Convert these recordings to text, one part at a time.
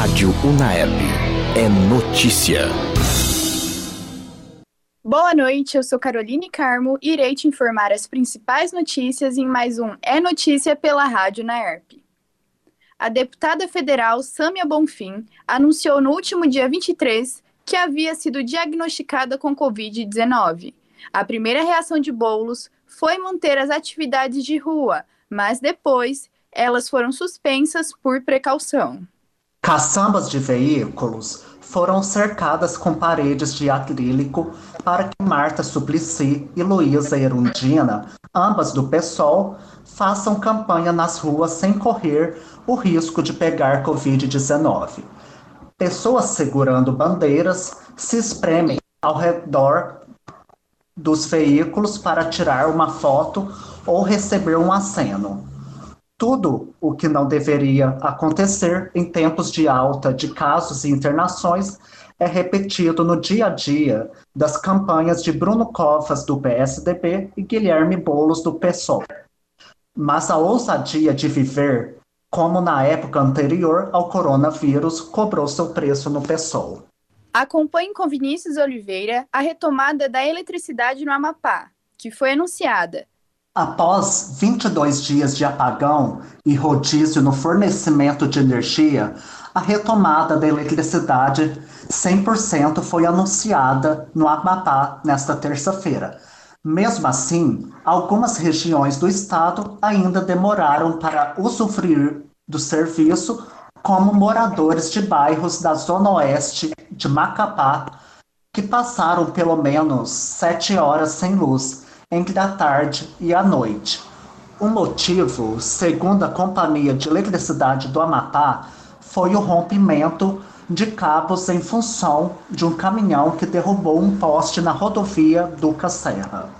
Rádio Unaerp. É notícia. Boa noite, eu sou Caroline Carmo e irei te informar as principais notícias em mais um É Notícia pela Rádio Unaerp. A deputada federal Sâmia Bonfim anunciou no último dia 23 que havia sido diagnosticada com Covid-19. A primeira reação de Boulos foi manter as atividades de rua, mas depois elas foram suspensas por precaução. Caçambas de veículos foram cercadas com paredes de acrílico para que Marta Suplicy e Luísa Erundina, ambas do PSOL, façam campanha nas ruas sem correr o risco de pegar Covid-19. Pessoas segurando bandeiras se espremem ao redor dos veículos para tirar uma foto ou receber um aceno. Tudo o que não deveria acontecer em tempos de alta de casos e internações é repetido no dia a dia das campanhas de Bruno Covas, do PSDB, e Guilherme Boulos, do PSOL. Mas a ousadia de viver, como na época anterior ao coronavírus, cobrou seu preço no PSOL. Acompanhe com Vinícius Oliveira a retomada da eletricidade no Amapá, que foi anunciada. Após 22 dias de apagão e rodízio no fornecimento de energia, a retomada da eletricidade 100% foi anunciada no Amapá nesta terça-feira. Mesmo assim, algumas regiões do estado ainda demoraram para usufruir do serviço como moradores de bairros da zona oeste de Macapá, que passaram pelo menos sete horas sem luz entre a tarde e a noite. O motivo, segundo a Companhia de Eletricidade do Amapá, foi o rompimento de cabos em função de um caminhão que derrubou um poste na rodovia Duca Serra.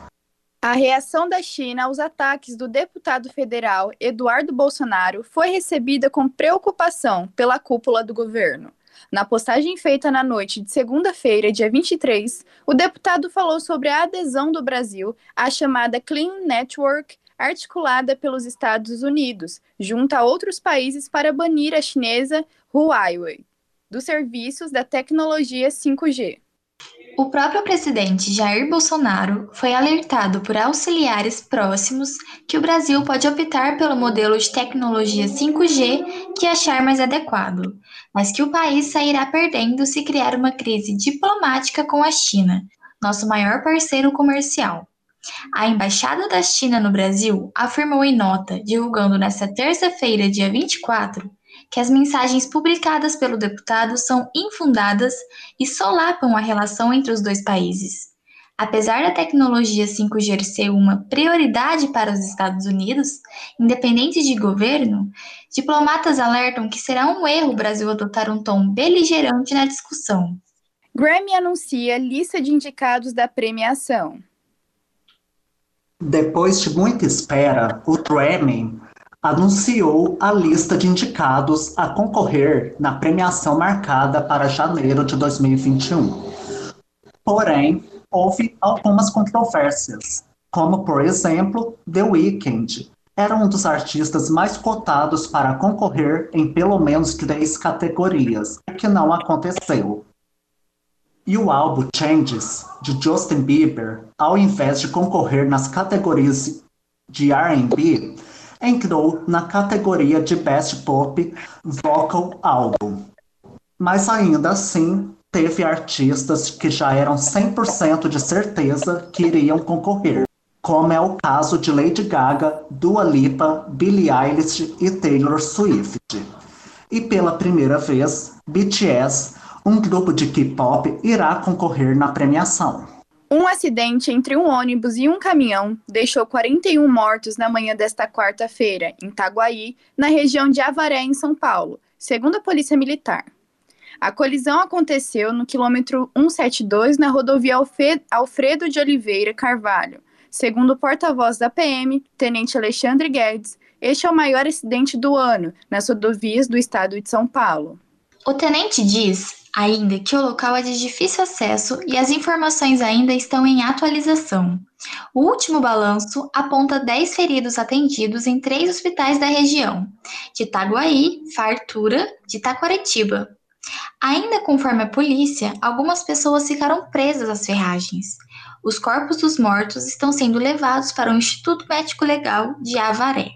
A reação da China aos ataques do deputado federal Eduardo Bolsonaro foi recebida com preocupação pela cúpula do governo. Na postagem feita na noite de segunda-feira, dia 23, o deputado falou sobre a adesão do Brasil à chamada Clean Network, articulada pelos Estados Unidos, junto a outros países para banir a chinesa Huawei dos serviços da tecnologia 5G. O próprio presidente Jair Bolsonaro foi alertado por auxiliares próximos que o Brasil pode optar pelo modelo de tecnologia 5G que achar mais adequado, mas que o país sairá perdendo se criar uma crise diplomática com a China, nosso maior parceiro comercial. A Embaixada da China no Brasil afirmou em nota, divulgando nesta terça-feira, dia 24, que as mensagens publicadas pelo deputado são infundadas e solapam a relação entre os dois países. Apesar da tecnologia 5G ser uma prioridade para os Estados Unidos, independente de governo, diplomatas alertam que será um erro o Brasil adotar um tom beligerante na discussão. Grammy anuncia lista de indicados da premiação. Depois de muita espera, o Grammy anunciou a lista de indicados a concorrer na premiação marcada para janeiro de 2021. Porém, houve algumas controvérsias, como, por exemplo, The Weeknd era um dos artistas mais cotados para concorrer em pelo menos três categorias, o que não aconteceu. E o álbum Changes, de Justin Bieber, ao invés de concorrer nas categorias de R&B, entrou na categoria de Best Pop Vocal Album. Mas ainda assim, teve artistas que já eram 100% de certeza que iriam concorrer, como é o caso de Lady Gaga, Dua Lipa, Billie Eilish e Taylor Swift. E pela primeira vez, BTS, um grupo de K-pop, irá concorrer na premiação. Um acidente entre um ônibus e um caminhão deixou 41 mortos na manhã desta quarta-feira, em Itaguaí, na região de Avaré, em São Paulo, segundo a Polícia Militar. A colisão aconteceu no quilômetro 172 na rodovia Alfredo de Oliveira Carvalho. Segundo o porta-voz da PM, Tenente Alexandre Guedes, este é o maior acidente do ano nas rodovias do estado de São Paulo. O tenente diz ainda que o local é de difícil acesso e as informações ainda estão em atualização. O último balanço aponta 10 feridos atendidos em três hospitais da região, de Itaguaí, Fartura, de Taquaretiba. Ainda conforme a polícia, algumas pessoas ficaram presas às ferragens. Os corpos dos mortos estão sendo levados para o Instituto Médico Legal de Avaré.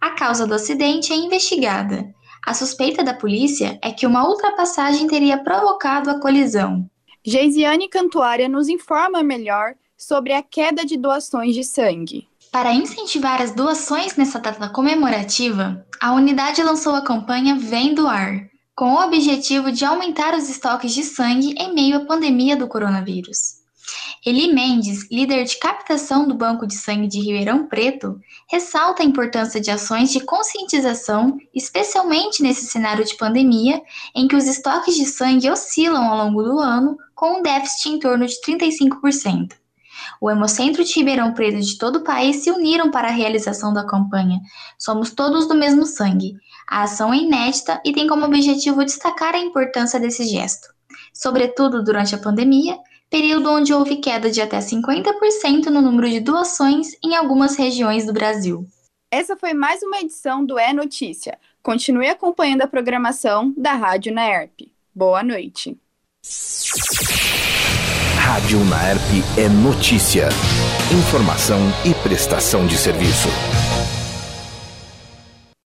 A causa do acidente é investigada. A suspeita da polícia é que uma ultrapassagem teria provocado a colisão. Geisiane Cantuária nos informa melhor sobre a queda de doações de sangue. Para incentivar as doações nessa data comemorativa, a unidade lançou a campanha Vem Doar, com o objetivo de aumentar os estoques de sangue em meio à pandemia do coronavírus. Eli Mendes, líder de captação do Banco de Sangue de Ribeirão Preto, ressalta a importância de ações de conscientização, especialmente nesse cenário de pandemia, em que os estoques de sangue oscilam ao longo do ano, com um déficit em torno de 35%. O Hemocentro de Ribeirão Preto de todo o país se uniram para a realização da campanha Somos Todos do Mesmo Sangue. A ação é inédita e tem como objetivo destacar a importância desse gesto, sobretudo durante a pandemia, período onde houve queda de até 50% no número de doações em algumas regiões do Brasil. Essa foi mais uma edição do É Notícia. Continue acompanhando a programação da Rádio Naerp. Boa noite. Rádio Naerp é notícia. Informação e prestação de serviço.